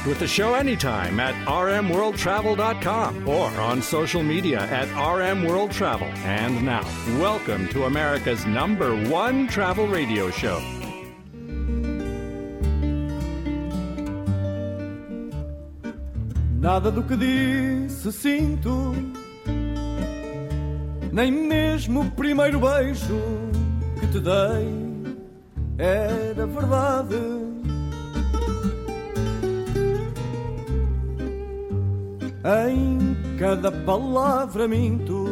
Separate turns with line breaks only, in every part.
Connect with the show anytime at rmworldtravel.com or on social media at rmworldtravel. And now, welcome to America's number one travel radio show.
Nada do que disse sinto, nem mesmo o primeiro beijo que te dei era verdade. Em cada palavra minto.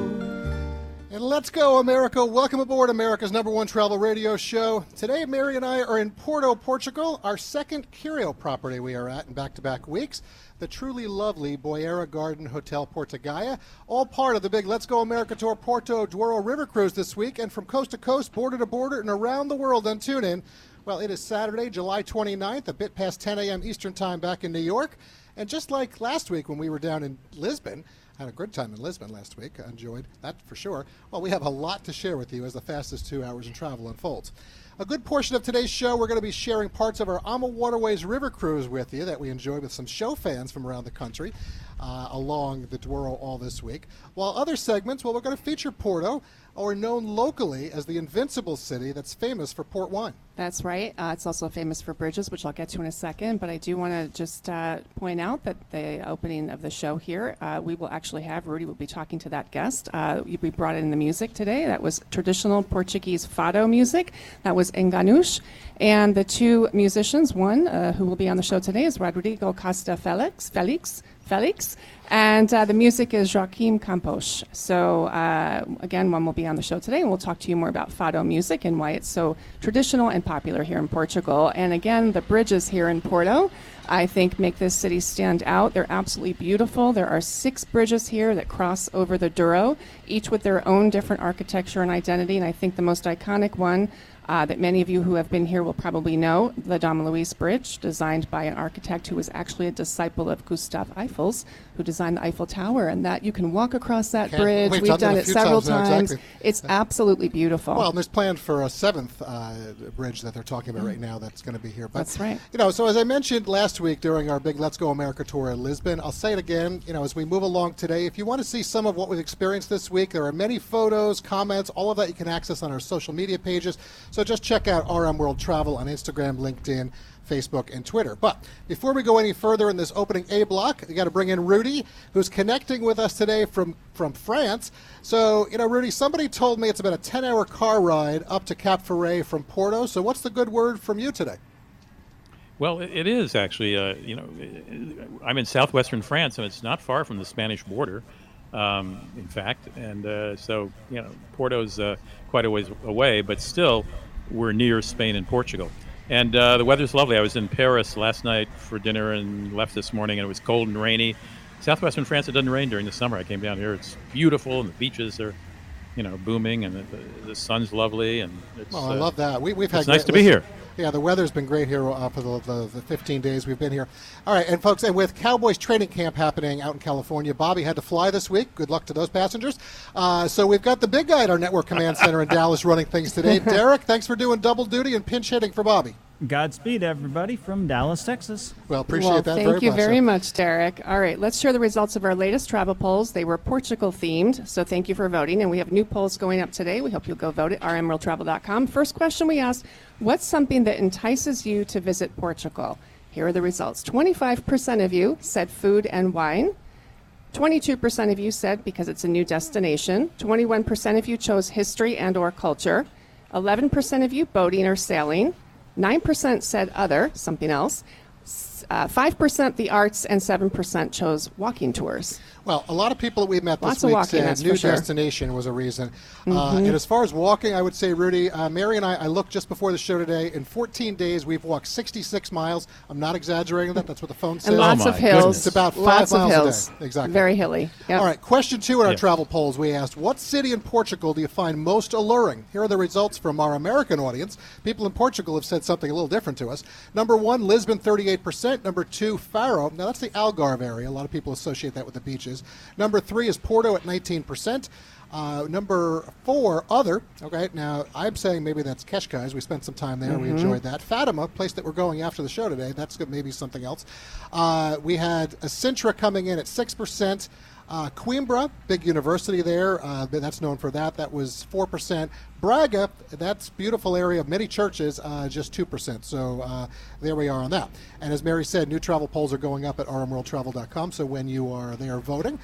And let's go, America. Welcome aboard America's number one travel radio show. Today, Mary and I are in Porto, Portugal, our second Curio property we are at in back to back weeks. The truly lovely Boeira Garden Hotel Porto Gaia, all part of the big Let's Go America Tour Porto Douro River Cruise this week, and from coast to coast, border to border, and around the world on TuneIn. Well, it is Saturday, July 29th, a bit past 10 a.m. Eastern Time back in New York. And just like last week when we were down in Lisbon, I had a good time in Lisbon last week. I enjoyed that for sure. Well, we have a lot to share with you as the fastest two hours in travel unfolds. A good portion of today's show, we're going to be sharing parts of our AMA Waterways River Cruise with you that we enjoyed with some show fans from around the country uh, along the Douro all this week. While other segments, well, we're going to feature Porto, or known locally as the Invincible City that's famous for port wine.
That's right. Uh, it's also famous for bridges, which I'll get to in a second. But I do want to just uh, point out that the opening of the show here, uh, we will actually have Rudy will be talking to that guest. Uh, we brought in the music today. That was traditional Portuguese fado music. That was Enganush. And the two musicians, one uh, who will be on the show today is Rodrigo Costa Felix, Felix, Felix, and uh, the music is Joaquim Campos. So, uh, again, one will be on the show today, and we'll talk to you more about fado music and why it's so traditional and popular here in Portugal. And again, the bridges here in Porto, I think, make this city stand out. They're absolutely beautiful. There are six bridges here that cross over the Douro, each with their own different architecture and identity. And I think the most iconic one uh, that many of you who have been here will probably know, the Dom Luis Bridge, designed by an architect who was actually a disciple of Gustave Eiffel's, who designed the Eiffel Tower. And that you can walk across that
Can't-
bridge.
we've done
done
it
it several
times
times.
exactly.
It's absolutely beautiful.
Well, and there's planned for a seventh uh, bridge that they're talking about right now that's going to be here. But,
That's right.
You know, so as I mentioned last week during our big Let's Go America tour in Lisbon, I'll say it again. You know, as we move along today, if you want to see some of what we've experienced this week, there are many photos, comments, all of that you can access on our social media pages. So just check out RM World Travel on Instagram, LinkedIn. Facebook and Twitter. But before we go any further in this opening A block, we got to bring in Rudy, who's connecting with us today from from France. So, you know, Rudy, somebody told me it's about a 10-hour car ride up to Cap Ferret from Porto. So, what's the good word from you today?
Well, it it is actually. Uh, you know, I'm in southwestern France, and it's not far from the Spanish border. Um, in fact, and uh, so you know, Porto's uh, quite a ways away, but still, we're near Spain and Portugal. And uh, the weather's lovely. I was in Paris last night for dinner and left this morning, and it was cold and rainy. Southwestern France, it doesn't rain during the summer. I came down here; it's beautiful, and the beaches are, you know, booming, and the, the, the sun's lovely, and it's.
Oh, I
uh,
love that. We, we've had
it's nice
great-
to be here.
Yeah, the weather's been great here uh, for the, the, the 15 days we've been here. All right, and folks, and with Cowboys training camp happening out in California, Bobby had to fly this week. Good luck to those passengers. Uh, so we've got the big guy at our network command center in Dallas running things today. Derek, thanks for doing double duty and pinch hitting for Bobby.
Godspeed, everybody, from Dallas, Texas.
Well, appreciate
well,
that
thank
very
you
much.
very much, Derek. All right, let's share the results of our latest travel polls. They were Portugal themed, so thank you for voting. And we have new polls going up today. We hope you'll go vote at rmworldtravel.com. First question we asked What's something that entices you to visit Portugal? Here are the results 25% of you said food and wine. 22% of you said because it's a new destination. 21% of you chose history and or culture. 11% of you boating or sailing. 9% said other, something else. Uh, 5% the arts and 7% chose walking tours.
Well, a lot of people that we met this
Lots
week
walking,
said new
sure.
destination was a reason. Uh, and as far as walking, I would say, Rudy, uh, Mary and I, I looked just before the show today. In 14 days, we've walked 66 miles. I'm not exaggerating that. That's what the phone says.
And lots
my
of hills.
goodness.
It's about five
lots
miles
of
a
hills.
day. Exactly.
Very hilly. Yep.
All right, question two in our
Yeah.
travel polls, we asked, what city in Portugal do you find most alluring? Here are the results from our American audience. People in Portugal have said something a little different to us. Number one, Lisbon, 38%. Number two, Faro. Now, that's the Algarve area. A lot of people associate that with the beaches. Number three is Porto at 19%. Uh, number four, other. Okay, now I'm saying maybe that's Cascais. We spent some time there. We enjoyed that. Fatima, place that we're going after the show today. That's maybe something else. Uh, we had a Sintra coming in at 6%. Uh, Coimbra, big university there, uh, that's known for that. That was 4%. Braga, that's beautiful area of many churches, uh, just 2%. So uh, there we are on that. And as Mary said, new travel polls are going up at rmworldtravel.com. So when you are there voting,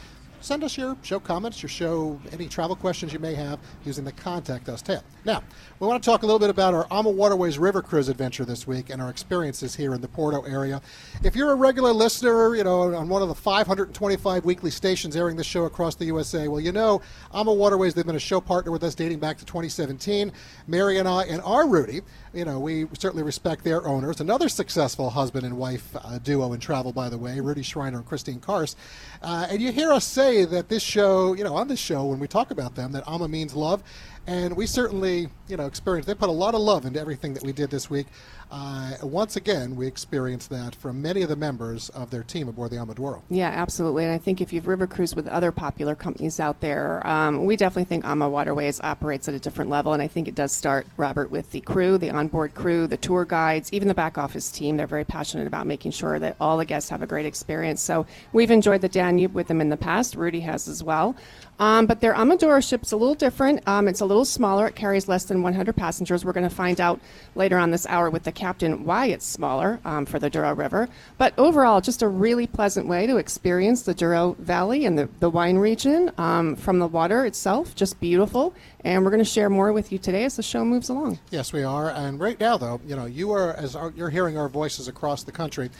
send us your show comments, your show, any travel questions you may have using the Contact Us tab. Now, we want to talk a little bit about our Ama Waterways River Cruise adventure this week and our experiences here in the Porto area. If you're a regular listener, you know, on one of the 525 weekly stations airing this show across the USA, well, you know, Ama Waterways, they've been a show partner with us dating back to 2017. Mary and I and our Rudy, you know, we certainly respect their owners. Another successful husband and wife uh, duo in travel, by the way, Rudy Schreiner and Christine Karst. Uh, and you hear us say that this show, you know, on this show, when we talk about them, that Ama means love. And we certainly, you know, experience. they put a lot of love into everything that we did this week. Uh, once again, we experienced that from many of the members of their team aboard the AmaDouro.
Yeah, absolutely. And I think if you've river cruised with other popular companies out there, um, we definitely think AMA Waterways operates at a different level. And I think it does start, Robert, with the crew, the onboard crew, the tour guides, even the back office team. They're very passionate about making sure that all the guests have a great experience. So we've enjoyed the Danube with them in the past. Rudy has as well. Um, but their AmaDouro ship's a little different. Um, it's a little smaller. It carries less than 100 passengers. We're going to find out later on this hour with the captain why it's smaller um, for the Douro River. But overall, just a really pleasant way to experience the Douro Valley and the, the wine region um, from the water itself. Just beautiful. And we're going to share more with you today as the show moves along.
Yes, we are. And right now, though, you know, you are as our, you're hearing our voices across the country.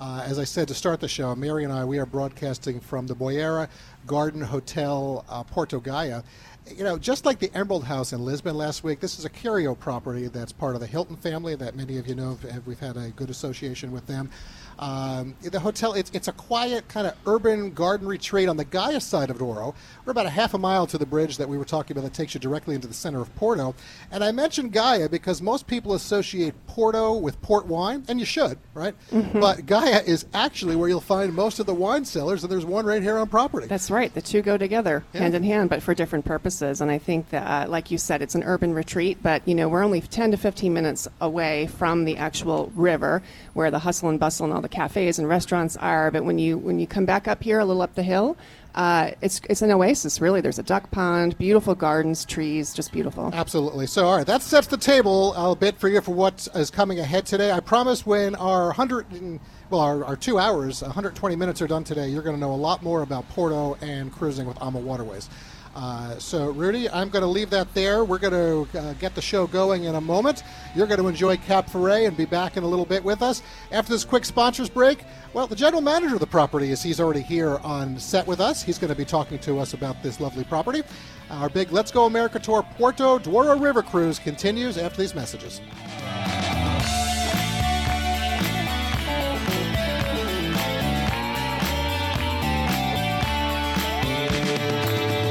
Uh, as I said to start the show, Mary and I, we are broadcasting from the Boeira Garden Hotel, uh, Porto Gaia. You know, just like the Emerald House in Lisbon last week, this is a curio property that's part of the Hilton family that many of you know. We've had a good association with them. Um, the hotel, it's, it's a quiet kind of urban garden retreat on the Gaia side of Douro. We're about a half a mile to the bridge that we were talking about that takes you directly into the center of Porto. And I mentioned Gaia because most people associate Porto with port wine, and you should, right? But Gaia is actually where you'll find most of the wine cellars, and there's one right here on property.
That's right. The two go together
Yeah.
hand in hand, but for different purposes. And I think that, uh, like you said, it's an urban retreat, but you know we're only 10 to 15 minutes away from the actual river, where the hustle and bustle and all the cafes and restaurants are. But when you when you come back up here, a little up the hill, uh, it's it's an oasis. Really, there's a duck pond, beautiful gardens, trees, just beautiful.
Absolutely. So, all right, that sets the table a bit for you for what is coming ahead today. I promise when our 100, and, well, our, our two hours, 120 minutes are done today, you're going to know a lot more about Porto and cruising with AMA Waterways. Uh, so, Rudy, I'm going to leave that there. We're going to uh, get the show going in a moment. You're going to enjoy Cap Ferret and be back in a little bit with us. After this quick sponsors break, well, the general manager of the property is he's already here on set with us. He's going to be talking to us about this lovely property. Our big Let's Go America Tour Porto Douro River Cruise continues after these messages.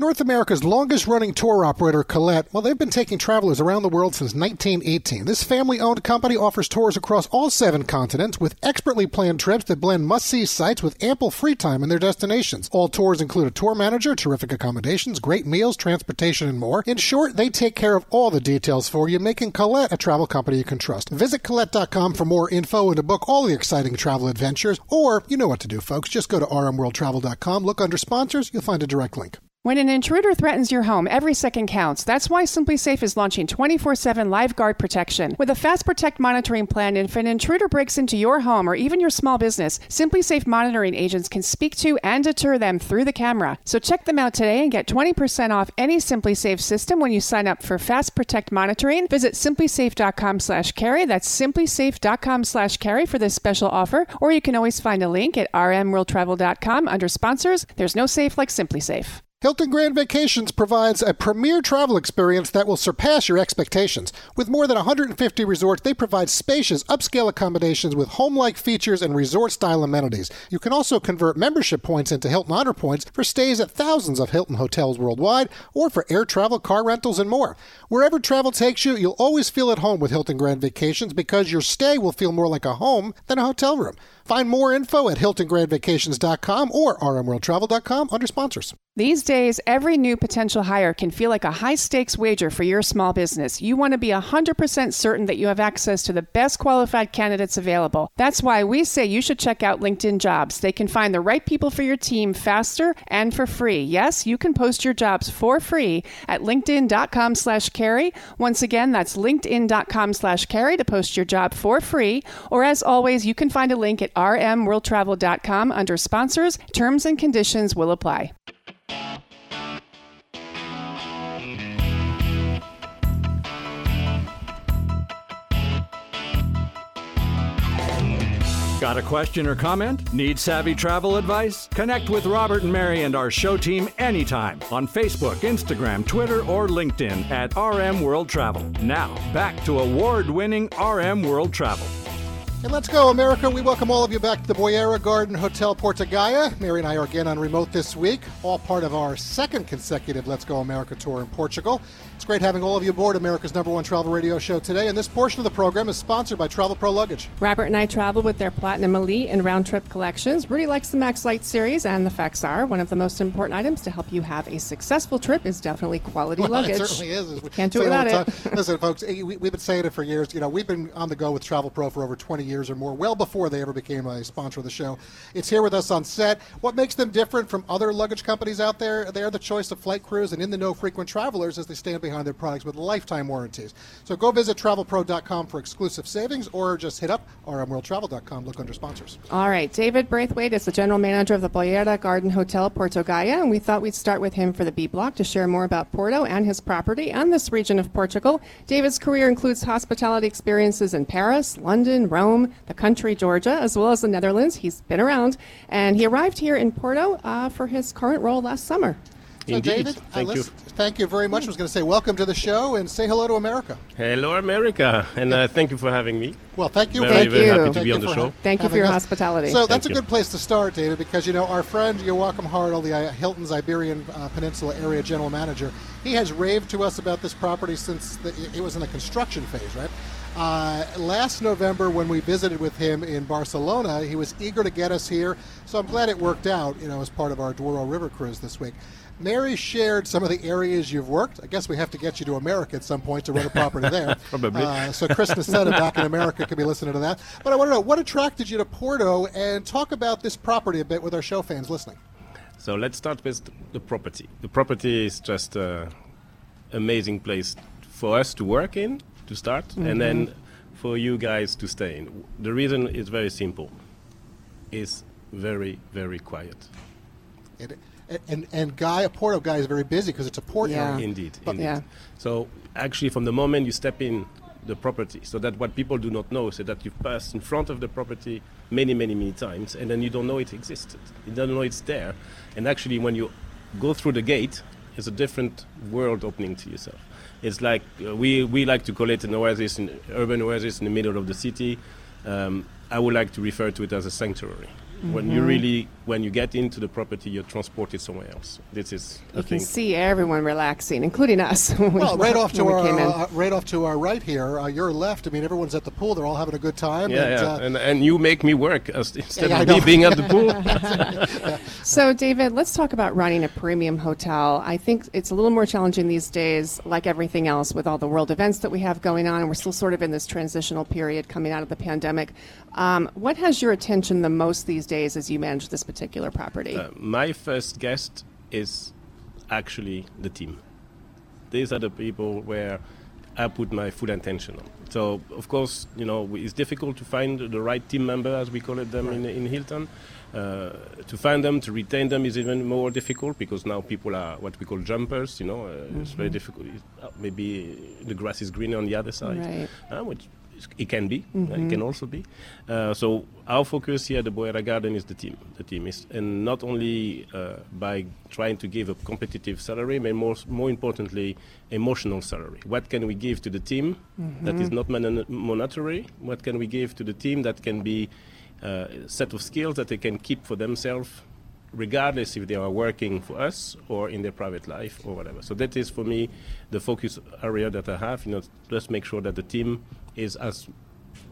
North America's longest running tour operator, Colette, well, they've been taking travelers around the world since 1918. This family owned company offers tours across all seven continents with expertly planned trips that blend must see sites with ample free time in their destinations. All tours include a tour manager, terrific accommodations, great meals, transportation, and more. In short, they take care of all the details for you, making Colette a travel company you can trust. Visit Colette.com for more info and to book all the exciting travel adventures, or you know what to do, folks. Just go to rmworldtravel.com, look under sponsors, you'll find a direct link.
When an intruder threatens your home, every second counts. That's why SimpliSafe is launching 24/7 live guard protection. With a Fast Protect monitoring plan, if an intruder breaks into your home or even your small business, SimpliSafe monitoring agents can speak to and deter them through the camera. So check them out today and get 20% off any SimpliSafe system when you sign up for Fast Protect monitoring. Visit simplisafe.com/carey. That's simplisafe.com/carey for this special offer, or you can always find a link at rmworldtravel.com under sponsors. There's no safe like SimpliSafe.
Hilton Grand Vacations provides a premier travel experience that will surpass your expectations. With more than 150 resorts, they provide spacious, upscale accommodations with home like features and resort style amenities. You can also convert membership points into Hilton Honor Points for stays at thousands of Hilton hotels worldwide or for air travel, car rentals, and more. Wherever travel takes you, you'll always feel at home with Hilton Grand Vacations because your stay will feel more like a home than a hotel room. Find more info at HiltonGrandVacations.com or RMWorldTravel.com under sponsors.
These days, every new potential hire can feel like a high stakes wager for your small business. You want to be 100% certain that you have access to the best qualified candidates available. That's why we say you should check out LinkedIn Jobs. They can find the right people for your team faster and for free. Yes, you can post your jobs for free at linkedin.com slash carey. Once again, that's linkedin.com slash carey to post your job for free. Or as always, you can find a link at rmworldtravel.com under sponsors. Terms and conditions will apply.
Got a question or comment? Need savvy travel advice? Connect with Robert and Mary and our show team anytime on Facebook, Instagram, Twitter, or LinkedIn at RM World Travel. Now, back to award winning RM World Travel.
And let's go, America. We welcome all of you back to the Boeira Garden Hotel Porto Gaia. Mary and I are again on remote this week, all part of our second consecutive Let's Go America tour in Portugal. It's great having all of you aboard America's number one travel radio show today. And this portion of the program is sponsored by Travel Pro Luggage.
Robert and I traveled with their Platinum Elite and Round Trip collections. Rudy likes the Maxlite series and the Faxar. One of the most important items to help you have a successful trip is definitely quality
Well,
luggage.
It certainly is.
Can't do it without it.
Listen, folks, eh, we, we've been saying it for years. You know, we've been on the go with Travel Pro for over 20 years or more, well before they ever became a sponsor of the show. It's here with us on set. What makes them different from other luggage companies out there? They're the choice of flight crews and in the know frequent travelers as they stand behind their products with lifetime warranties. So go visit travelpro.com for exclusive savings or just hit up rmworldtravel.com. Look under sponsors.
All right, David Braithwaite is the general manager of the Boeira Garden Hotel Porto Gaia, and we thought we'd start with him for the B block to share more about Porto and his property and this region of Portugal. David's career includes hospitality experiences in Paris, London, Rome, the country Georgia, as well as the Netherlands. He's been around, and he arrived here in Porto uh, for his current role last summer.
So,
Indeed.
David, uh,
Thank you.
thank you very much. I was going to say welcome to the show and say hello to America.
Hello, America, and uh, thank you for having me.
Well, thank you.
Very,
Thank
very
you.
happy to
Thank
be on the show.
ha-
Thank you for your
us.
hospitality.
So that's a good place to start, David, because you know our friend Joachim Hartl, the uh, Hilton's Iberian uh, Peninsula area general manager, he has raved to us about this property since the, it was in the construction phase, right? Uh, last November, when we visited with him in Barcelona, he was eager to get us here. So I'm glad it worked out, you know, as part of our Douro River cruise this week. Mary shared some of the areas you've worked. I guess we have to get you to America at some point to run a property there.
Probably.
Uh, so Chris Nassetta back in America could be listening to that. But I want to know what attracted you to Porto, and talk about this property a bit with our show fans listening.
So let's start with the property. The property is just an amazing place for us to work in to start, and mm-hmm. then for you guys to stay in. The reason is very simple. It's very, very quiet.
And and, and Guy, a Porto guy, is very busy because it's a port
Yeah.
area.
Indeed,
But-
indeed.
Yeah.
So actually, from the moment you step in the property, so that what people do not know is that you've passed in front of the property many, many, many times, and then you don't know it existed. You don't know it's there, and actually, when you go through the gate, it's a different world opening to yourself. It's like uh, we we like to call it an oasis, an urban oasis in the middle of the city. Um, I would like to refer to it as a sanctuary. When you really, when you get into the property, you're transported somewhere else. This is, I
You can see everyone relaxing, including us. when we-
Well, right off to our uh, right off to our right here, uh, your left. I mean, everyone's at the pool; they're all having a good time.
Yeah,
and,
yeah.
uh,
and, and you make me work as, instead
yeah,
of me being at the pool.
So, David, let's talk about running a premium hotel. I think it's a little more challenging these days, like everything else, with all the world events that we have going on. We're still sort of in this transitional period coming out of the pandemic. Um, what has your attention the most these days as you manage this particular property?
Uh, my first guest is actually the team. These are the people where I put my full attention on. So, of course, you know, it's difficult to find the right team member, as we call it them in, in Hilton. Uh, to find them, to retain them is even more difficult because now people are what we call jumpers. You know, uh, it's very difficult. It's, uh, maybe the grass is greener on the other side,
Right.
uh, which it can be. uh, it can also be. Uh, so our focus here at the Boeira Garden is the team. The team is, and not only uh, by trying to give a competitive salary, but more, more importantly, emotional salary. What can we give to the team that is not mon- monetary? What can we give to the team that can be uh, a set of skills that they can keep for themselves, regardless if they are working for us or in their private life or whatever. So that is for me the focus area that I have. You know, just make sure that the team is as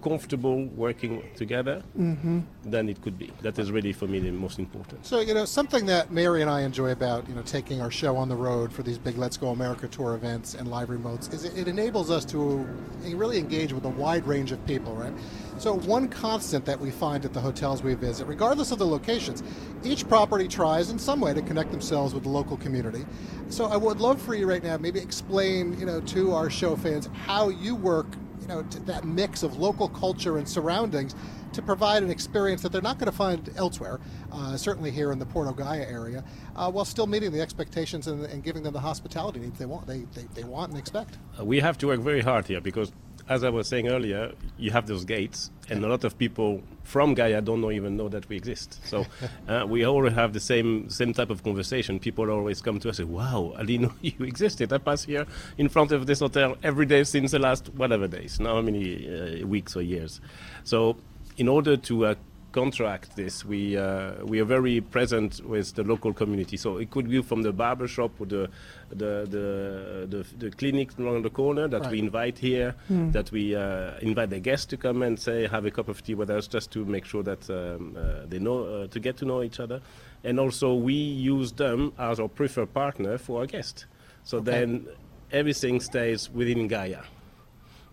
comfortable working together mm-hmm. than it could be. That is really for me the most important.
So, you know, something that Mary and I enjoy about, you know, taking our show on the road for these big Let's Go America tour events and live remotes is it, it enables us to really engage with a wide range of people, right? So, one constant that we find at the hotels we visit, regardless of the locations, each property tries in some way to connect themselves with the local community. So, I would love for you right now, maybe explain, you know, to our show fans how you work, you know, that mix of local culture and surroundings to provide an experience that they're not going to find elsewhere, uh, certainly here in the Porto Gaia area, uh, while still meeting the expectations and, and giving them the hospitality needs they want, they, they, they want and expect.
Uh, we have to work very hard here because, as I was saying earlier, you have those gates, and a lot of people from Gaia don't know, even know that we exist. So uh, we all have the same same type of conversation. People always come to us and say, "Wow, I didn't know you existed. I pass here in front of this hotel every day since the last whatever days, now how many uh, weeks or years." So in order to uh, contract this, we uh, we are very present with the local community. So it could be from the barber shop or the the the, the, the clinic around the corner that we invite here, that we uh, invite the guests to come and say have a cup of tea with us, just to make sure that um, uh, they know uh, to get to know each other, and also we use them as our preferred partner for our guests. So then everything stays within Gaia.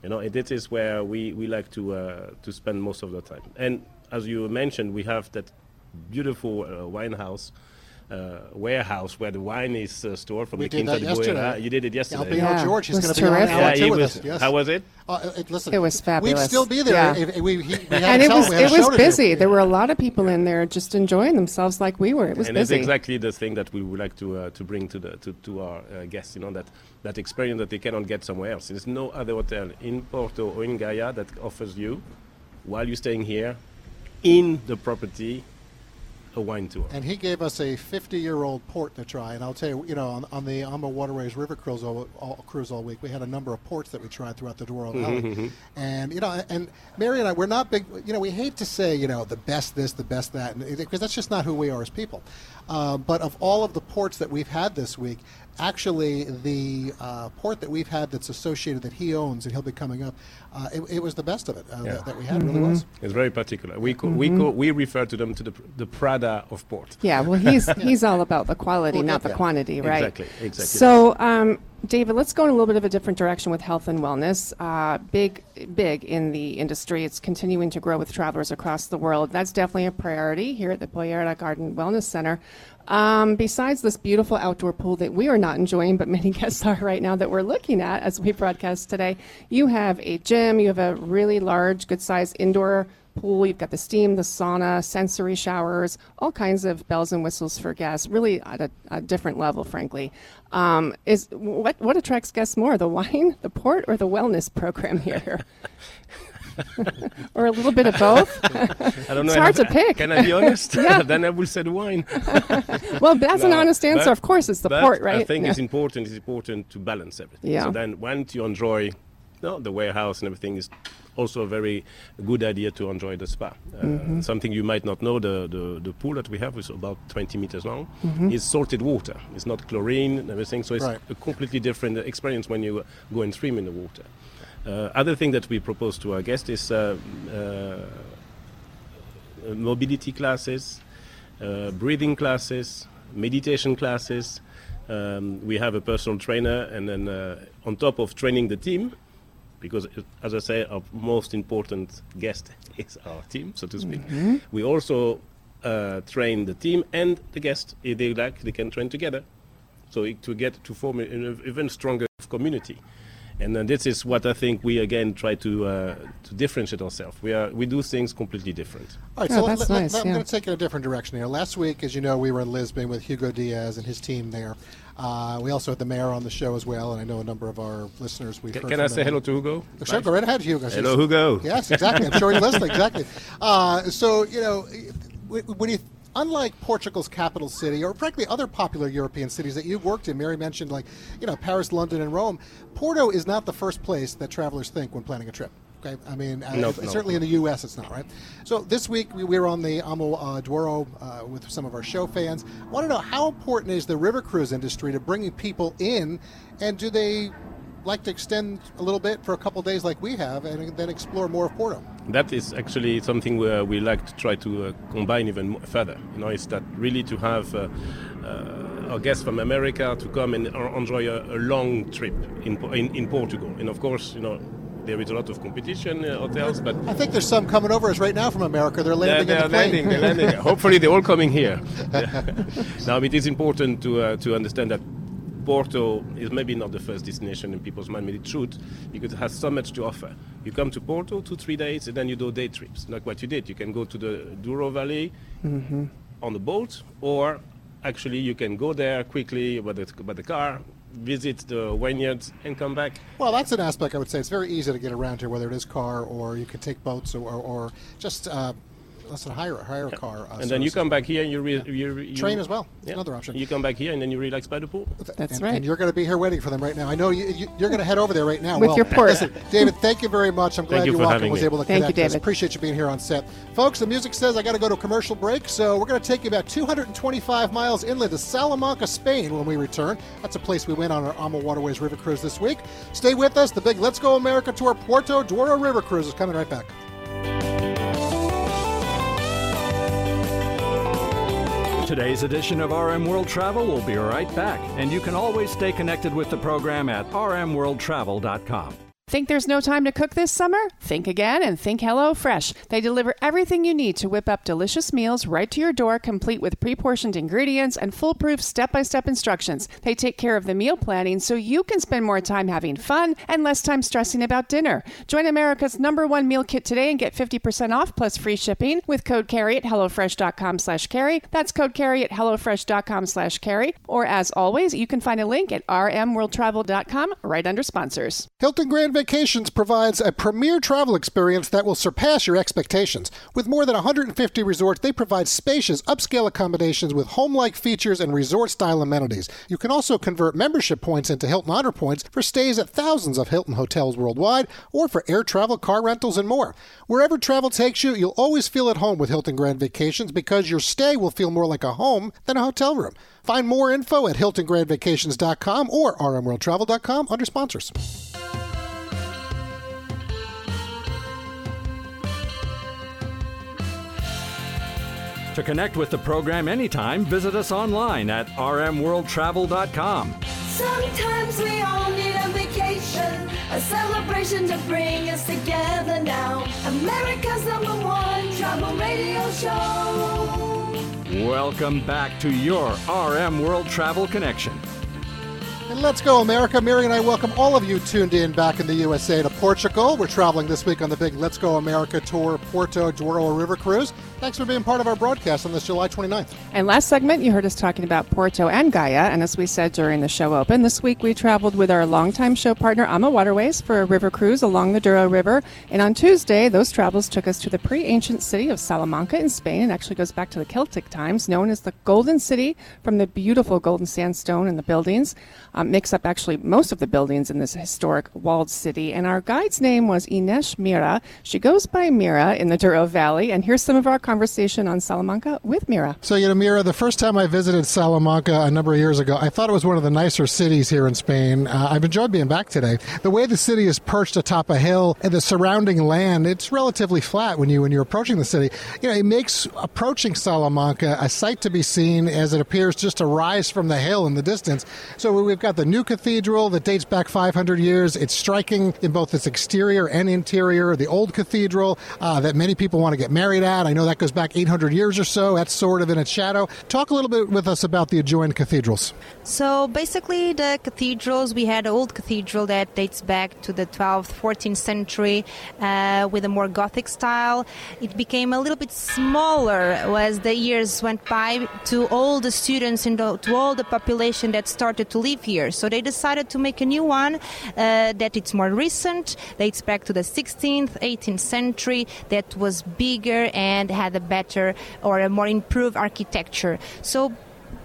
You know, and this is where we, we like to uh, to spend most of the time. And as you mentioned, we have that beautiful uh, wine house, uh, warehouse where the wine is uh, stored from
We
the
did
Kings
that
of the You did it yesterday.
Albino
Yeah,
George, he's
it was
going to be on an hour
Yeah,
two with us. Yes.
How was it?
Uh, it, listen,
It was fabulous.
We'd still be there.
Yeah.
If, if we, he, we
And it was
we
it was busy. There were a lot of people in there just enjoying themselves like we were. It was
and
busy.
it's exactly the thing that we would like to uh, to bring to the to, to our uh, guests. You know that that experience that they cannot get somewhere else. There's no other hotel in Porto or in Gaia that offers you, while you're staying here, in the property, a wine tour.
And he gave us a 50-year-old port to try. And I'll tell you, you know, on, on the Ama Waterways River cruise all, all, cruise all week, we had a number of ports that we tried throughout the Douro Valley. And you know, and Mary and I, we're not big. You know, we hate to say, you know, the best this, the best that, because that's just not who we are as people. Uh, but of all of the ports that we've had this week, actually, the uh, port that we've had that's associated that he owns and he'll be coming up, uh, it, it was the best of it uh,
Yeah.
that, that we had. It really was.
It's very particular. We co- we co- we refer to them to the the Prada of port.
Yeah, well, he's he's all about the quality,
Well,
not the
yeah.
quantity, right?
Exactly, exactly.
So, um, David, let's go in a little bit of a different direction with health and wellness. Uh, big, big in the industry. It's continuing to grow with travelers across the world. That's definitely a priority here at the Boeira Garden Wellness Center. Um, besides this beautiful outdoor pool that we are not enjoying, but many guests are right now that we're looking at as we broadcast today, you have a gym, you have a really large, good sized indoor pool. You've got the steam, the sauna, sensory showers, all kinds of bells and whistles for guests. Really at a, a different level, frankly. Um, is what what attracts guests more, the wine, the port, or the wellness program here? or a little bit of both.
I don't know.
It's hard to pick.
Can I be honest?
Yeah.
then I will say the wine.
well, that's an honest answer.
but-
of course, it's the
but
port, right?
I think
Yeah.
it's important. It's important to balance everything.
Yeah.
So then, once you enjoy, no, the warehouse and everything is also a very good idea to enjoy the spa. Uh,
Mm-hmm.
Something you might not know: the, the the pool that we have is about 20 meters long.
Mm-hmm.
Is salted water. It's not chlorine and everything. So it's
Right.
a completely different experience when you go and swim in the water. Uh, other thing that we propose to our guests is uh, uh, mobility classes, uh, breathing classes, meditation classes. Um, we have a personal trainer, and then uh, on top of training the team, because as I say, our most important guest is our team, so to speak. We also uh, train the team and the guest. If they like, they can train together. So it- to get to form an even stronger community. And uh, this is what I think we again try to uh, to differentiate ourselves. We are we do things completely different.
All right,
Oh,
so let-
that's
let-
nice,
let- I'm going to take it a different direction here. Last week, as you know, we were in Lisbon with Hugo Diaz and his team there. Uh, we also had the mayor on the show as well, and I know a number of our listeners. We've
Ca-
heard
Can
from
I say hello to Hugo?
Sure, go right ahead, Hugo.
Hello, Hugo.
Yes, exactly. I'm sure he's listening. Exactly. Uh, so you know, when you unlike Portugal's capital city, or frankly other popular European cities that you've worked in, Mary mentioned like you know Paris, London, and Rome. Porto is not the first place that travelers think when planning a trip. Okay, I mean, uh,
No,
it's-
no,
certainly in the U.S. it's not right. So this week we we were on the Amo uh, Douro uh, with some of our show fans. I want to know how important is the river cruise industry to bringing people in, and do they like to extend a little bit for a couple days like we have, and then explore more of Porto?
That is actually something where we like to try to uh, combine even further. You know, is that really to have uh, uh, our guests from America to come and enjoy a, a long trip in, in in Portugal. And of course, you know, there is a lot of competition uh, hotels, but
I think there's some coming over us right now from America. They're
they're,
landing
they're
in the plane.
landing. They're landing. Hopefully, they're all coming here. now, it is important to uh, to understand that Porto is maybe not the first destination in people's mind, but it should, because it has so much to offer. You come to Porto two, three days, and then you do day trips, like what you did. You can go to the Douro Valley on the boat, or actually you can go there quickly by the, by the car, visit the vineyards, and come back.
Well, that's an aspect I would say. It's very easy to get around here, whether it is car or you can take boats or, or just uh, listen, hire hire a car. Uh,
and then you come back here and you, re, you, you
Train as well. It's
Yeah.
another option.
You come back here and then you relax by the pool.
That's
and,
right.
And you're going to be here waiting for them right now. I know you, you, you're going to head over there right now.
With
well,
your port.
Listen, David, thank you very much. I'm glad
you
you
for
walked and was
me.
able to
Thank you,
connect us.
David.
Appreciate you being here on set. Folks, the music says I got to go to a commercial break, so we're going to take you about 225 miles inland to Salamanca, Spain when we return. That's a place we went on our Ama Waterways River Cruise this week. Stay with us. The big Let's Go America Tour Porto Douro River Cruise is coming right back.
Today's edition of RM World Travel will be right back, and you can always stay connected with the program at rmworldtravel.com.
Think there's no time to cook this summer? Think again and think HelloFresh. They deliver everything you need to whip up delicious meals right to your door, complete with pre portioned ingredients and foolproof step by step instructions. They take care of the meal planning so you can spend more time having fun and less time stressing about dinner. Join America's number one meal kit today and get 50% off plus free shipping with code carey at HelloFresh.com slash carey. That's code carey at HelloFresh.com slash carey. Or as always, you can find a link at rmworldtravel.com right under sponsors.
Hilton Grand Vacations provides a premier travel experience that will surpass your expectations. With more than 150 resorts, they provide spacious, upscale accommodations with home like features and resort style amenities. You can also convert membership points into Hilton Honor points for stays at thousands of Hilton hotels worldwide or for air travel, car rentals, and more. Wherever travel takes you, you'll always feel at home with Hilton Grand Vacations because your stay will feel more like a home than a hotel room. Find more info at HiltonGrandVacations.com or RMWorldTravel.com under sponsors.
To connect with the program anytime, visit us online at rmworldtravel.com.
Sometimes we all need a vacation, a celebration to bring us together now. America's number one travel radio show.
Welcome back to your RM World Travel Connection.
And let's go, America. Mary and I welcome all of you tuned in back in the USA to Portugal. We're traveling this week on the big Let's Go America tour, Porto Douro River Cruise. Thanks for being part of our broadcast on this July 29th.
And last segment, you heard us talking about Porto and Gaia. And as we said during the show open, this week we traveled with our longtime show partner, Ama Waterways, for a river cruise along the Douro River. And on Tuesday, those travels took us to the pre ancient city of Salamanca in Spain. It actually goes back to the Celtic times, known as the Golden City from the beautiful golden sandstone and the buildings. Um, makes up actually most of the buildings in this historic walled city. And our guide's name was Ines Mira. She goes by Mira in the Douro Valley. And here's some of our conversation on Salamanca with Mira.
So, you know, Mira, the first time I visited Salamanca a number of years ago, I thought it was one of the nicer cities here in Spain. Uh, I've enjoyed being back today. The way the city is perched atop a hill and the surrounding land, it's relatively flat when you when you're approaching the city. You know, it makes approaching Salamanca a sight to be seen as it appears just to rise from the hill in the distance. So we've got the new cathedral that dates back 500 years. It's striking in both its exterior and interior. The old cathedral uh, that many people want to get married at. I know that that goes back 800 years or so. That's sort of in its shadow. Talk a little bit with us about the adjoined cathedrals.
So basically, the cathedrals, we had an old cathedral that dates back to the 12th, 14th century uh, with a more Gothic style. It became a little bit smaller as the years went by to all the students and to all the population that started to live here. So they decided to make a new one uh, that it's more recent, dates back to the 16th, 18th century, that was bigger and had a better or a more improved architecture. So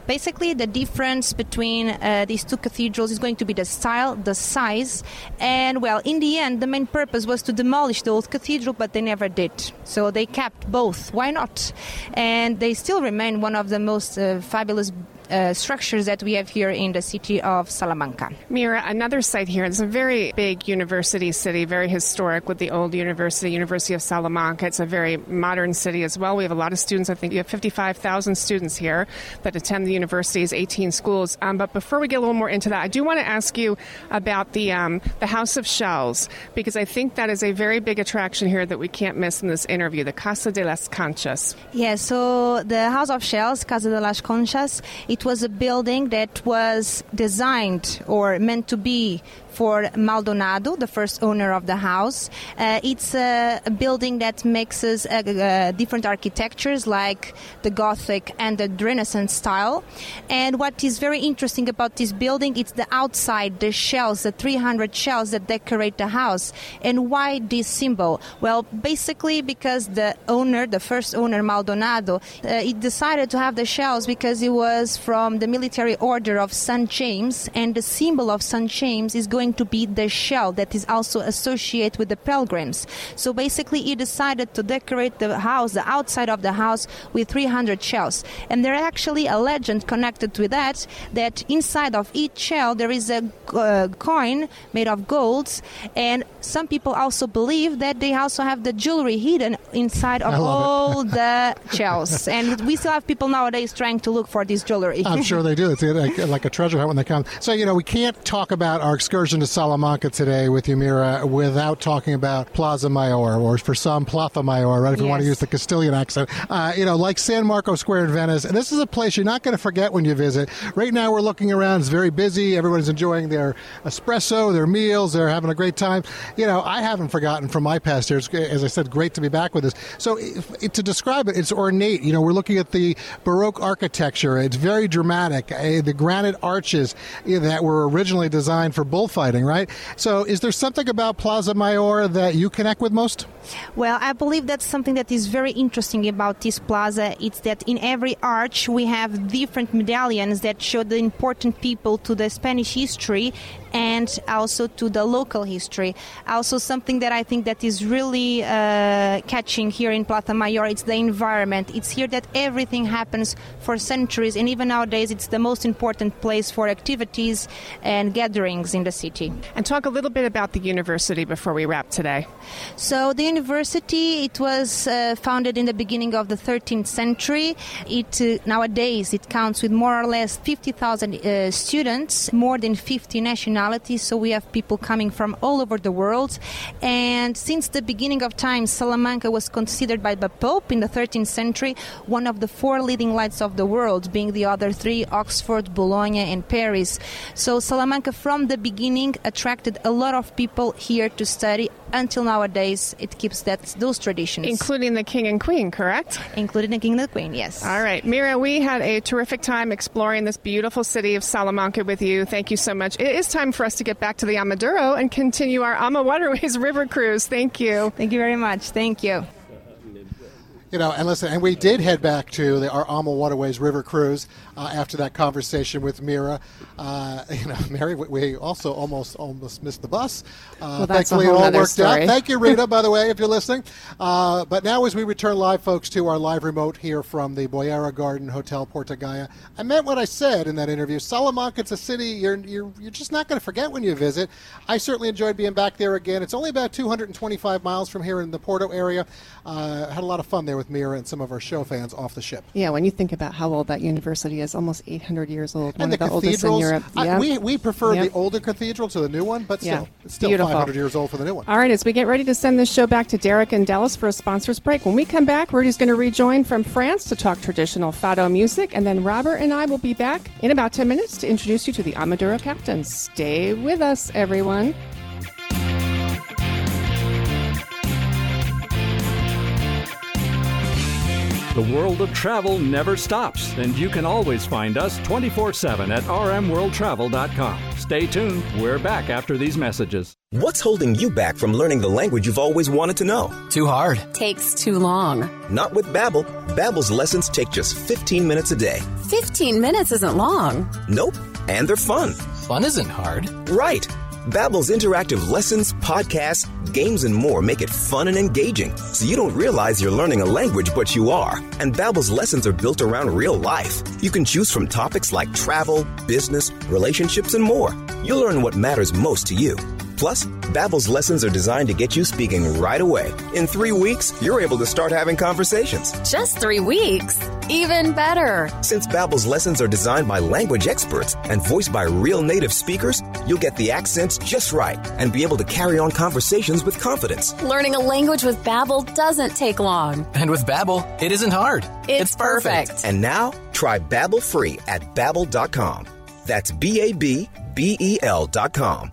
basically the difference between uh, these two cathedrals is going to be the style the size and well in the end the main purpose was to demolish the old cathedral but they never did. So they kept both. Why not? And they still remain one of the most uh, fabulous uh, structures that we have here in the city of Salamanca.
Mira, another site here. It's a very big university city, very historic with the old university, University of Salamanca. It's a very modern city as well. We have a lot of students. I think you have 55,000 students here that attend the university's 18 schools. Um, but before we get a little more into that, I do want to ask you about the um, the House of Shells because I think that is a very big attraction here that we can't miss in this interview. The Casa de las Conchas.
Yeah, so the House of Shells, Casa de las Conchas, it was a building that was designed or meant to be for Maldonado, the first owner of the house. Uh, it's a, a, building that mixes uh, uh, different architectures like the Gothic and the Renaissance style. And what is very interesting about this building it's the outside, the shells, the 300 shells that decorate the house. And why this symbol? Well, basically because the owner, the first owner, Maldonado, uh, he decided to have the shells because he was from the military order of St. James, and the symbol of St. James is going to be the shell that is also associated with the pilgrims. So basically, he decided to decorate the house, the outside of the house, with 300 shells. And there's actually a legend connected with that, that inside of each shell there is a uh, coin made of gold. And some people also believe that they also have the jewelry hidden inside of all the shells. And we still have people nowadays trying to look for this jewelry.
I'm sure they do. It's like, like a treasure hunt when they come. So, you know, we can't talk about our excursion to Salamanca today with you, Mira, without talking about Plaza Mayor, or for some, Plaza Mayor, right? If yes. you want to use the Castilian accent. Uh, you know, like San Marco Square in Venice. And this is a place you're not going to forget when you visit. Right now, we're looking around. It's very busy. Everyone's enjoying their espresso, their meals. They're having a great time. You know, I haven't forgotten from my past years. As I said, great to be back with this. So, if, to describe it, it's ornate. You know, we're looking at the Baroque architecture. It's very dramatic. Uh, the granite arches that were originally designed for bullfighting, right? So, is there something about Plaza Mayor that you connect with most?
Well, I believe that's something that is very interesting about this plaza. It's that in every arch we have different medallions that show the important people to the Spanish history and also to the local history. Also, something that I think that is really uh, catching here in Plaza Mayor, it's the environment. It's here that everything happens for centuries, and even nowadays, it's the most important place for activities and gatherings in the city.
And talk a little bit about the university before we wrap today.
So, the university it was uh, founded in the beginning of the 13th century. It uh, nowadays it counts with more or less 50,000 uh, students, more than 50 nationalities. So we have people coming from all over the world. And since the beginning of time, Salamanca was considered by the Pope in the 13th century one of the four leading lights of the world, being the other three Oxford, Bologna, and Paris. So Salamanca from the beginning attracted a lot of people here to study until nowadays it keeps that those traditions.
Including the king and queen correct?
Including the king and the queen yes.
All right. Mira we had a terrific time exploring this beautiful city of salamanca with you. Thank you so much. It is time for us to get back to the AmaDouro and continue our ama waterways river cruise. Thank you.
Thank you very much. Thank you
you know, and listen, and we did head back to the, our Ama Waterways River cruise uh, after that conversation with Mira. Uh, you know, Mary, we also almost almost missed the bus.
Uh, well, thankfully, it
all worked
story.
out. Thank you, Rita, by the way, if you're listening. Uh, but now, as we return live, folks, to our live remote here from the Boeira Garden Hotel Porto Gaia, I meant what I said in that interview. Salamanca Salamanca's a city you're you're, you're just not going to forget when you visit. I certainly enjoyed being back there again. It's only about 225 miles from here in the Porto area. Uh, had a lot of fun there with Mira and some of our show fans off the ship.
Yeah, when you think about how old that university is, almost 800 years old, one
and
of
the
the oldest in
cathedrals.
Europe.
I-
Yeah.
we, we prefer
Yep.
the older cathedral to the new one, but still,
Yeah.
it's still
Beautiful.
500 years old for the new one.
All right, as we get ready to send this show back to Derek and Dallas for a sponsors break, when we come back, Rudy's going to rejoin from France to talk traditional fado music, and then Robert and I will be back in about 10 minutes to introduce you to the AmaDouro captains. Stay with us, everyone.
The world of travel never stops, and you can always find us 24 7 at rmworldtravel.com. Stay tuned. We're back after these messages.
What's holding you back from learning the language you've always wanted to know?
Too hard.
Takes too long.
Not with Babbel. Babbel's lessons take just 15 minutes a day.
15 minutes isn't long.
Nope, and they're fun.
Fun isn't hard.
Right. Babbel's interactive lessons, podcasts, games, and more make it fun and engaging, so you don't realize you're learning a language, but you are. And Babbel's lessons are built around real life. You can choose from topics like travel, business, relationships, and more. You'll learn what matters most to you. Plus, Babbel's lessons are designed to get you speaking right away. In three weeks, you're able to start having conversations.
Just three weeks. Even better.
Since Babbel's lessons are designed by language experts and voiced by real native speakers, you'll get the accents just right and be able to carry on conversations with confidence.
Learning a language with Babbel doesn't take long.
And with Babbel, it isn't hard.
It's, perfect.
And now, try Babbel free at babbel.com. That's B A B B E L dot com.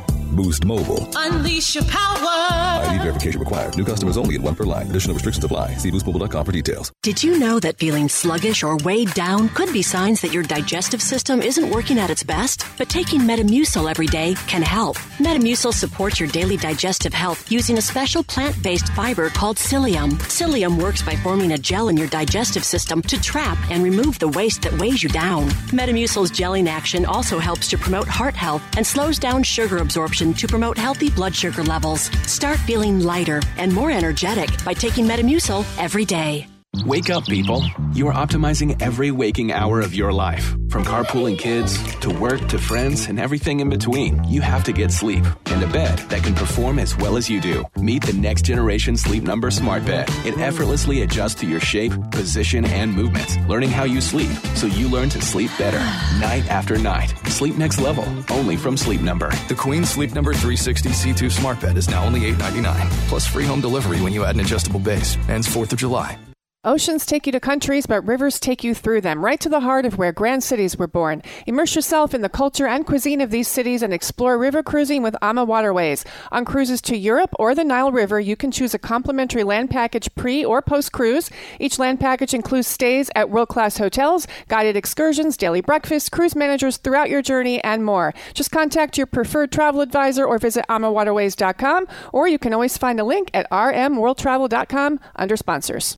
Boost Mobile.
Unleash your power.
ID verification required. New customers only at one per line. Additional restrictions apply. See boostmobile.com for details.
Did you know that feeling sluggish or weighed down could be signs that your digestive system isn't working at its best? But taking Metamucil every day can help. Metamucil supports your daily digestive health using a special plant based fiber called psyllium. Psyllium works by forming a gel in your digestive system to trap and remove the waste that weighs you down. Metamucil's gelling action also helps to promote heart health and slows down sugar absorption to promote healthy blood sugar levels. Start feeling lighter and more energetic by taking Metamucil every day.
Wake up, people. You are optimizing every waking hour of your life. From carpooling kids to work to friends and everything in between. You have to get sleep and a bed that can perform as well as you do. Meet the next generation Sleep Number Smart Bed. It effortlessly adjusts to your shape, position, and movements, learning how you sleep so you learn to sleep better night after night. Sleep next level, only from Sleep Number.
The Queen Sleep Number 360 C2 Smart Bed is now only $8.99, plus free home delivery when you add an adjustable base. Ends 4th of July.
Oceans take you to countries, but rivers take you through them, right to the heart of where grand cities were born. Immerse yourself in the culture and cuisine of these cities and explore river cruising with Ama Waterways. On cruises to Europe or the Nile River, you can choose a complimentary land package pre or post cruise. Each land package includes stays at world class hotels, guided excursions, daily breakfast, cruise managers throughout your journey, and more. Just contact your preferred travel advisor or visit amawaterways.com, or you can always find a link at rmworldtravel.com under sponsors.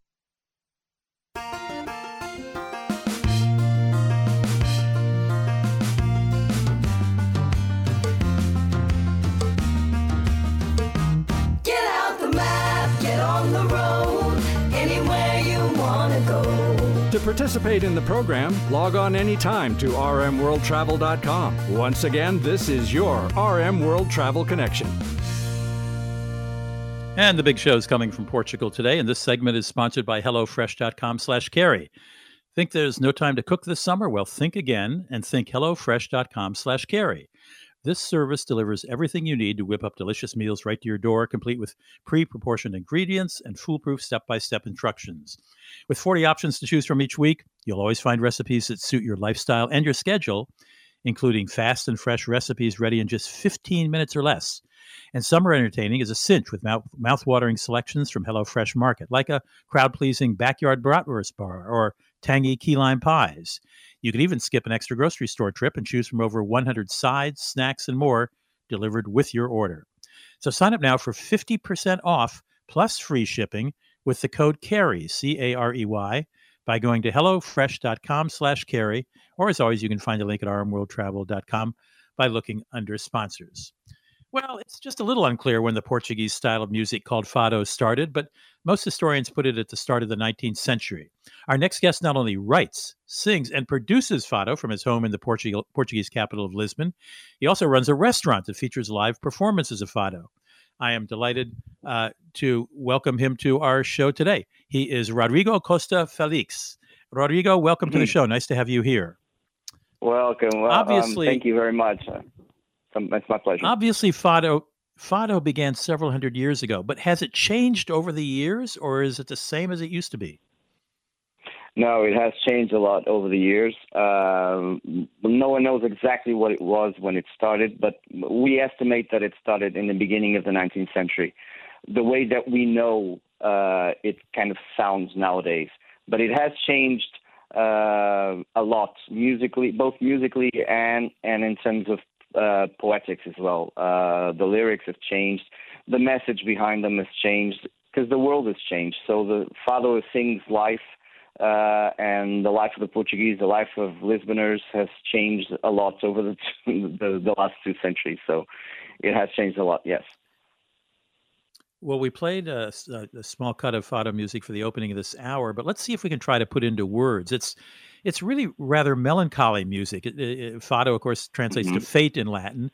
Participate in the program, log on anytime to rmworldtravel.com. Once again, this is your RM World Travel Connection.
And the big show is coming from Portugal today, and this segment is sponsored by HelloFresh.com slash carey. Think there's no time to cook this summer? Well, think again and think HelloFresh.com slash carey. This service delivers everything you need to whip up delicious meals right to your door, complete with pre proportioned ingredients and foolproof step by step instructions. With 40 options to choose from each week, you'll always find recipes that suit your lifestyle and your schedule, including fast and fresh recipes ready in just 15 minutes or less. And summer entertaining is a cinch with mouth- mouth-watering selections from HelloFresh Market, like a crowd-pleasing backyard bratwurst bar or tangy key lime pies. You can even skip an extra grocery store trip and choose from over 100 sides, snacks, and more delivered with your order. So sign up now for 50% off plus free shipping with the code CAREY, C A R E Y, by going to hellofresh.com slash carey, or as always, you can find a link at rmworldtravel.com by looking under sponsors. Well, it's just a little unclear when the Portuguese style of music called fado started, but most historians put it at the start of the 19th century. Our next guest not only writes, sings, and produces fado from his home in the Portugal- Portuguese capital of Lisbon, he also runs a restaurant that features live performances of fado. I am delighted uh, to welcome him to our show today. He is Rodrigo Costa Felix. Rodrigo, welcome to the show. Nice to have you here.
Welcome. Well, um,
Obviously-
thank you very much. Um, It's my pleasure.
Obviously, fado fado began several hundred years ago, but has it changed over the years, or is it the same as it used to be?
No, it has changed a lot over the years. Um, no one knows exactly what it was when it started, but we estimate that it started in the beginning of the 19th century. The way that we know uh, it kind of sounds nowadays, but it has changed uh, a lot musically, both musically and and in terms of uh, poetics as well. Uh, the lyrics have changed, the message behind them has changed because the world has changed. So the Fado sings life, uh, and the life of the Portuguese, the life of Lisboners has changed a lot over the, the the last two centuries. So it has changed a lot. Yes.
Well, we played a small cut of fado music for the opening of this hour, but let's see if we can try to put into words. It's it's really rather melancholy music. It, it, it- fado, of course, translates to fate in Latin.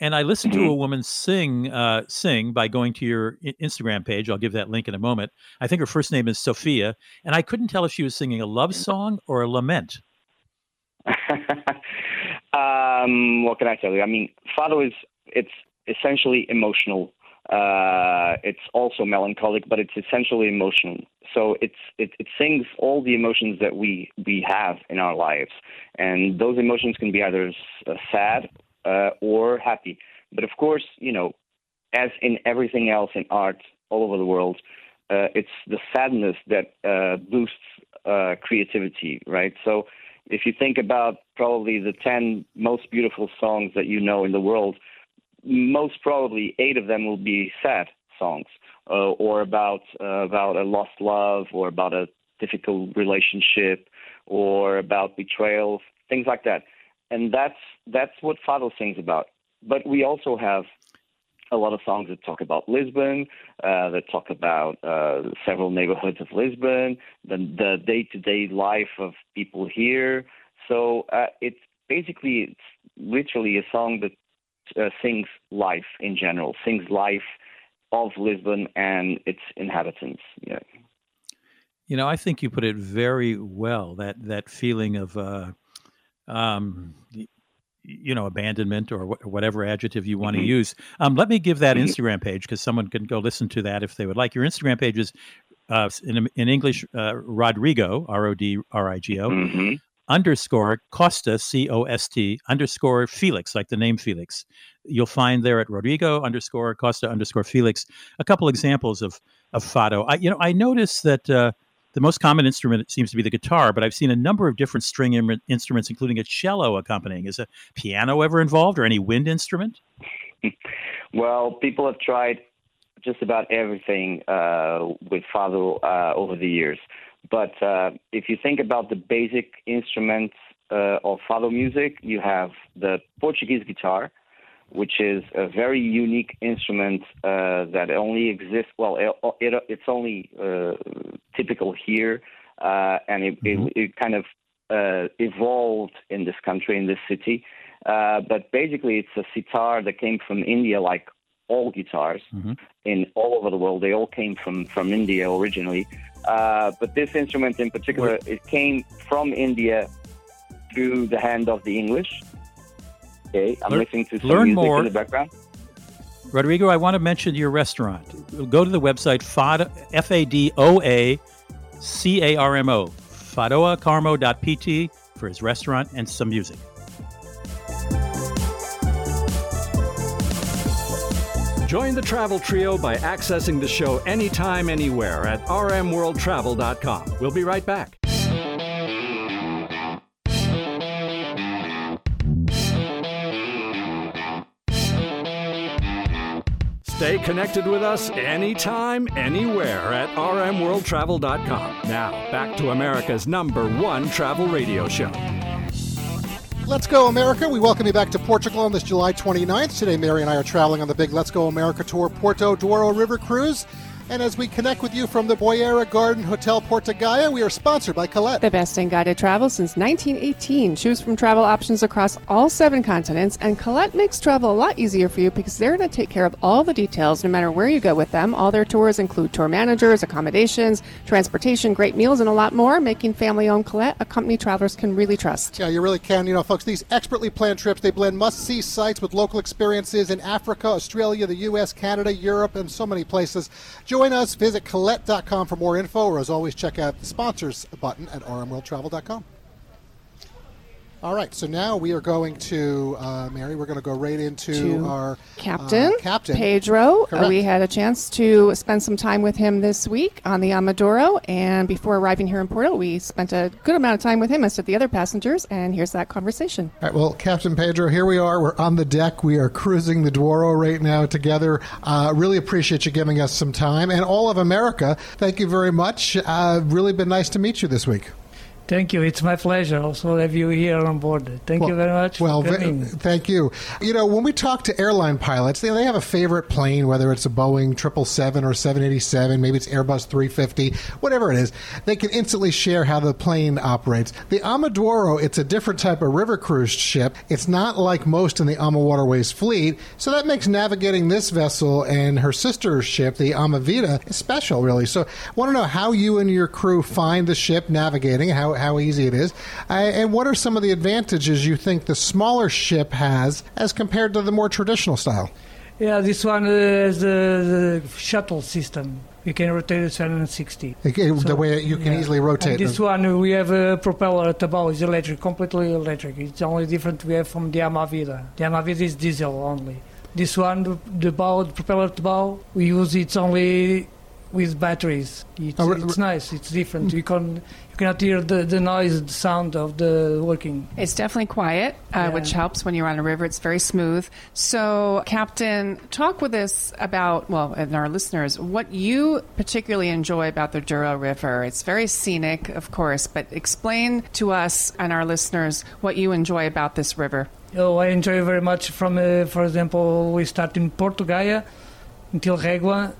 And I listened to a woman sing uh, sing by going to your Instagram page. I'll give that link in a moment. I think her first name is Sophia, and I couldn't tell if she was singing a love song or a lament.
Um, what can I tell you? I mean, Fado is it's essentially emotional. Uh, it's also melancholic, but it's essentially emotional. So it's it, it sings all the emotions that we we have in our lives, and those emotions can be either uh, sad uh, or happy. But of course, you know, as in everything else in art all over the world, uh, it's the sadness that uh, boosts creativity, right? So if you think about probably the 10 most beautiful songs that you know in the world, most probably eight of them will be sad songs uh, or about uh, about a lost love or about a difficult relationship or about betrayal, things like that. And that's that's what Fado sings about. But we also have a lot of songs that talk about Lisbon, uh, that talk about uh, several neighborhoods of Lisbon, the, the day-to-day life of people here. So uh, it's basically it's literally a song that uh, sings life in general, things life of Lisbon and its inhabitants. Yeah.
You know, I think you put it very well. That that feeling of, uh, um, you know, abandonment or wh- whatever adjective you want to
Mhm.
use. Um, let me give that
Mhm.
Instagram page because someone can go listen to that if they would like. Your Instagram page is uh, in in English, uh, Rodrigo R O D R I G O
Mhm.
Underscore Costa C O S T underscore Felix, like the name Felix. You'll find there at Rodrigo underscore Costa underscore Felix a couple examples of of fado. I, you know, I noticed that uh, the most common instrument seems to be the guitar, but I've seen a number of different string im- instruments, including a cello accompanying. Is a piano ever involved, or any wind instrument?
Well, people have tried just about everything uh, with Fado uh, over the years. But uh, if you think about the basic instruments uh, of Fado music, you have the Portuguese guitar, which is a very unique instrument uh, that only exists. Well, it, it, it's only uh, typical here, uh, and it, it, it kind of uh, evolved in this country, in this city. Uh, but basically, it's a sitar that came from India, like all guitars in all over the world. They all came from from India originally. Uh, but this instrument in particular, it came from India through the hand of the English. Okay, I'm
Learn-
listening to some
learn
music
more.
in the background.
Rodrigo, I want to mention your restaurant. Go to the website Fado, F A D O A C A R M O, fadoacarmo.pt for his restaurant and some music.
Join the travel trio by accessing the show anytime, anywhere at rmworldtravel.com. We'll be right back. Stay connected with us anytime, anywhere at rmworldtravel.com. Now, back to America's number one travel radio show.
Let's Go America. We welcome you back to Portugal on this July 29th. Today, Mary and I are traveling on the big Let's Go America Tour Porto Douro River Cruise. And as we connect with you from the Boeira Garden Hotel Porto Gaia, we are sponsored by Collette.
The best in guided travel since 1918. Choose from travel options across all seven continents, and Collette makes travel a lot easier for you because they're going to take care of all the details no matter where you go with them. All their tours include tour managers, accommodations, transportation, great meals, and a lot more, making family owned Collette a company travelers can really trust.
Yeah, you really can. You know, folks, these expertly planned trips, they blend must see sites with local experiences in Africa, Australia, the U.S., Canada, Europe, and so many places. Join us. Visit Collette.com for more info, or as always, check out the sponsors button at rmworldtravel.com. All right, so now we are going to, uh, Mary, we're going to go right into
To
our
Captain,
uh, Captain
Pedro. Uh,
Correct.
we had a chance to spend some time with him this week on the AmaDouro, and before arriving here in Porto, we spent a good amount of time with him, as did the other passengers, and here's that conversation.
All right, well, Captain Pedro, here we are. We're on the deck. We are cruising the Douro right now together. Uh, really appreciate you giving us some time. And all of America, thank you very much. Uh, really been nice to meet you this week.
Thank you. It's my pleasure also to have you here on board. Thank you very much.
Well, thank you. You know, when we talk to airline pilots, they, they have a favorite plane, whether it's a Boeing 777 or 787, maybe it's Airbus 350, whatever it is. They can instantly share how the plane operates. The AmaDouro, it's a different type of river cruise ship. It's not like most in the Ama Waterways fleet, so that makes navigating this vessel and her sister ship, the AmaVida, special, really. So, I want to know how you and your crew find the ship navigating, how, how easy it is, uh, and what are some of the advantages you think the smaller ship has as compared to the more traditional style?
Yeah, this one is the, the shuttle system. You can rotate it 760.
Okay, the way you can easily rotate
And this one, we have a propeller at the bow. It's electric, completely electric. It's only different we have from the AmaVida. The AmaVida is diesel only. This one, the, bow, the propeller at the bow, we use it only with batteries. It's,
Oh,
it's nice. It's different. You can you cannot hear the, the noise, the sound of the working.
It's definitely quiet, uh, which helps when you're on a river. It's very smooth. So, Captain, talk with us about, well, and our listeners, what you particularly enjoy about the Douro River. It's very scenic, of course, but explain to us and our listeners what you enjoy about this river.
Oh, I enjoy very much from, uh, for example, we start in Porto Gaia until Régua.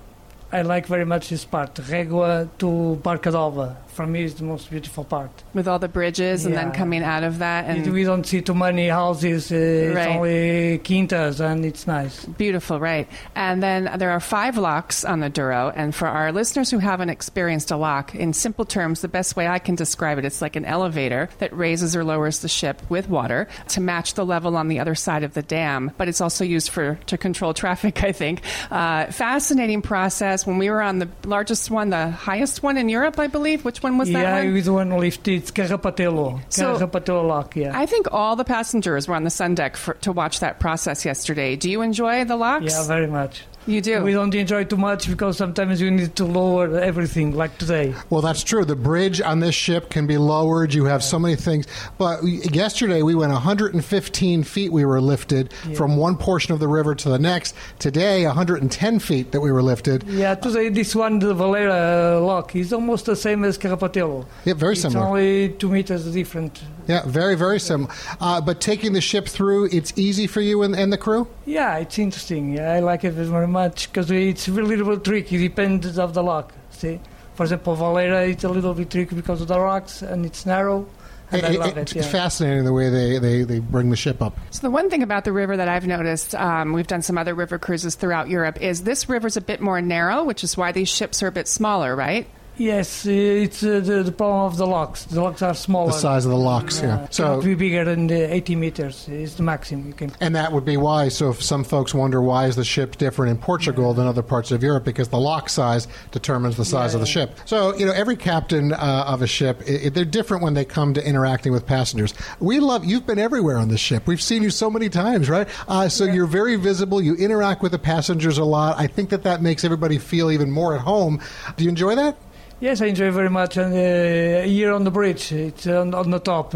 I like very much this part. Régua to Barca d'Alva. For me, is the most beautiful part.
With all the bridges and then coming out of that. and
we don't see too many houses. Uh, It's
Right.
only quintas, and it's nice.
Beautiful, right. And then there are five locks on the Douro. And for our listeners who haven't experienced a lock, in simple terms, the best way I can describe it, it's like an elevator that raises or lowers the ship with water to match the level on the other side of the dam. But it's also used for to control traffic, I think. Uh, fascinating process. When we were on the largest one, the highest one in Europe, I believe. Which one was
yeah,
that one?
with one lift, it's Carrapatelo.
So-
Carrapatelo lock, yeah.
I think all the passengers were on the sun deck for, to watch that process yesterday. Do you enjoy the locks?
Yeah, very much.
You do.
We don't enjoy too much because sometimes you need to lower everything, like today.
Well, that's true. The bridge on this ship can be lowered. You have so many things. But yesterday we went 115 feet. We were lifted
Yeah.
from one portion of the river to the next. Today, 110 feet that we were lifted.
Yeah, today this one, the Valeira lock, is almost the same as Carrapatelo.
Yeah, very
it's
similar.
only two meters different.
Yeah, very, very similar. Uh, but taking the ship through, it's easy for you and, and the crew.
Yeah, it's interesting. I like it very much because it's a really, really tricky. Depends of the lock. See, for example, Valeira, it's a little bit tricky because of the rocks and it's narrow. And I
It-
love
it's.
Yeah.
fascinating the way they, they, they bring the ship up.
So the one thing about the river that I've noticed, um, we've done some other river cruises throughout Europe, is this river's a bit more narrow, which is why these ships are a bit smaller, right?
Yes, uh, it's uh, the, the problem of the locks. The locks are smaller.
The size of the locks, yeah.
So
So-
be bigger than the 80 meters. It's the maximum you can.
And that would be why. So, if some folks wonder why is the ship different in Portugal than other parts of Europe, because the lock size determines the size of the ship. So, you know, every captain uh, of a ship, i i- they're different when they come to interacting with passengers. We love you've been everywhere on this ship. We've seen you so many times, right? Uh, so you're very visible. You interact with the passengers a lot. I think that that makes everybody feel even more at home. Do you enjoy that?
Yes, I enjoy very much. And uh, here on the bridge, it's on, on the top.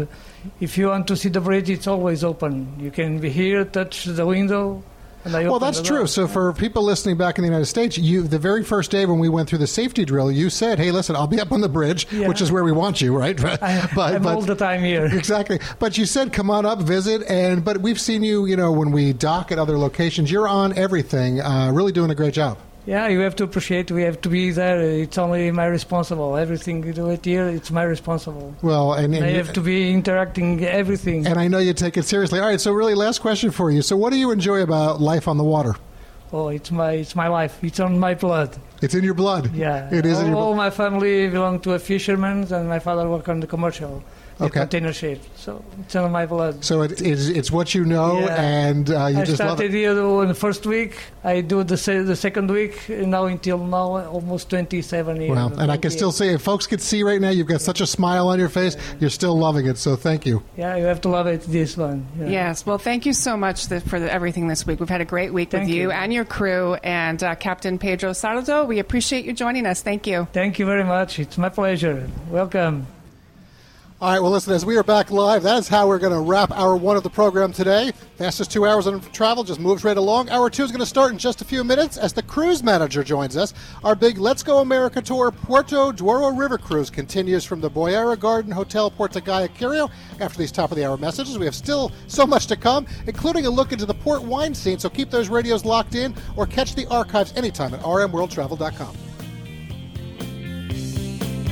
If you want to see the bridge, it's always open. You can be here, touch the window, And I
Well, that's true. So for people listening back in the United States, you the very first day when we went through the safety drill, you said, "Hey, listen, I'll be up on the bridge,
Yeah.
which is where we want you, right?" but
I'm all the time here.
Exactly. But you said, "Come on up, visit," and but we've seen you, you know, when we dock at other locations. You're on everything. Uh, really doing a great job.
Yeah, you have to appreciate. We have to be there. It's only my responsible. Everything you do it here, it's my responsible.
Well, and, and
I have to be interacting everything.
And I know you take it seriously. All right. So, really, last question for you. So, what do you enjoy about life on the water?
Oh, it's my it's my life. It's on my blood.
It's in your blood.
Yeah,
It is
All,
in your
all my family belong to a fisherman, and my father worked on the commercial,
Okay.
container ship. So it's on my blood.
So it is. It's what you know,
Yeah.
and uh, you
I
just love
started
it.
here in the first week. I do the se- the second week. And now until now, almost 27 years.
Well, and I can still see if folks could see right now, you've got such a smile on your face. You're still loving it. So thank you.
Yeah, you have to love it. This one. Yeah.
Yes. Well, thank you so much for the, everything this week. We've had a great week
Thank
with you,
you.
and your crew and uh, Captain Pedro Sardo. We appreciate you joining us. Thank you.
Thank you very much. It's my pleasure. Welcome.
All right, well, listen, as we are back live, that is how we're going to wrap hour one of the program today. Fastest two hours on travel just moves right along. Hour two is going to start in just a few minutes as the cruise manager joins us. Our big Let's Go America tour, Porto Douro River Cruise, continues from the Boeira Garden Hotel, Porto Gaia. After these top of the hour messages, we have still so much to come, including a look into the port wine scene. So keep those radios locked in or catch the archives anytime at rmworldtravel.com.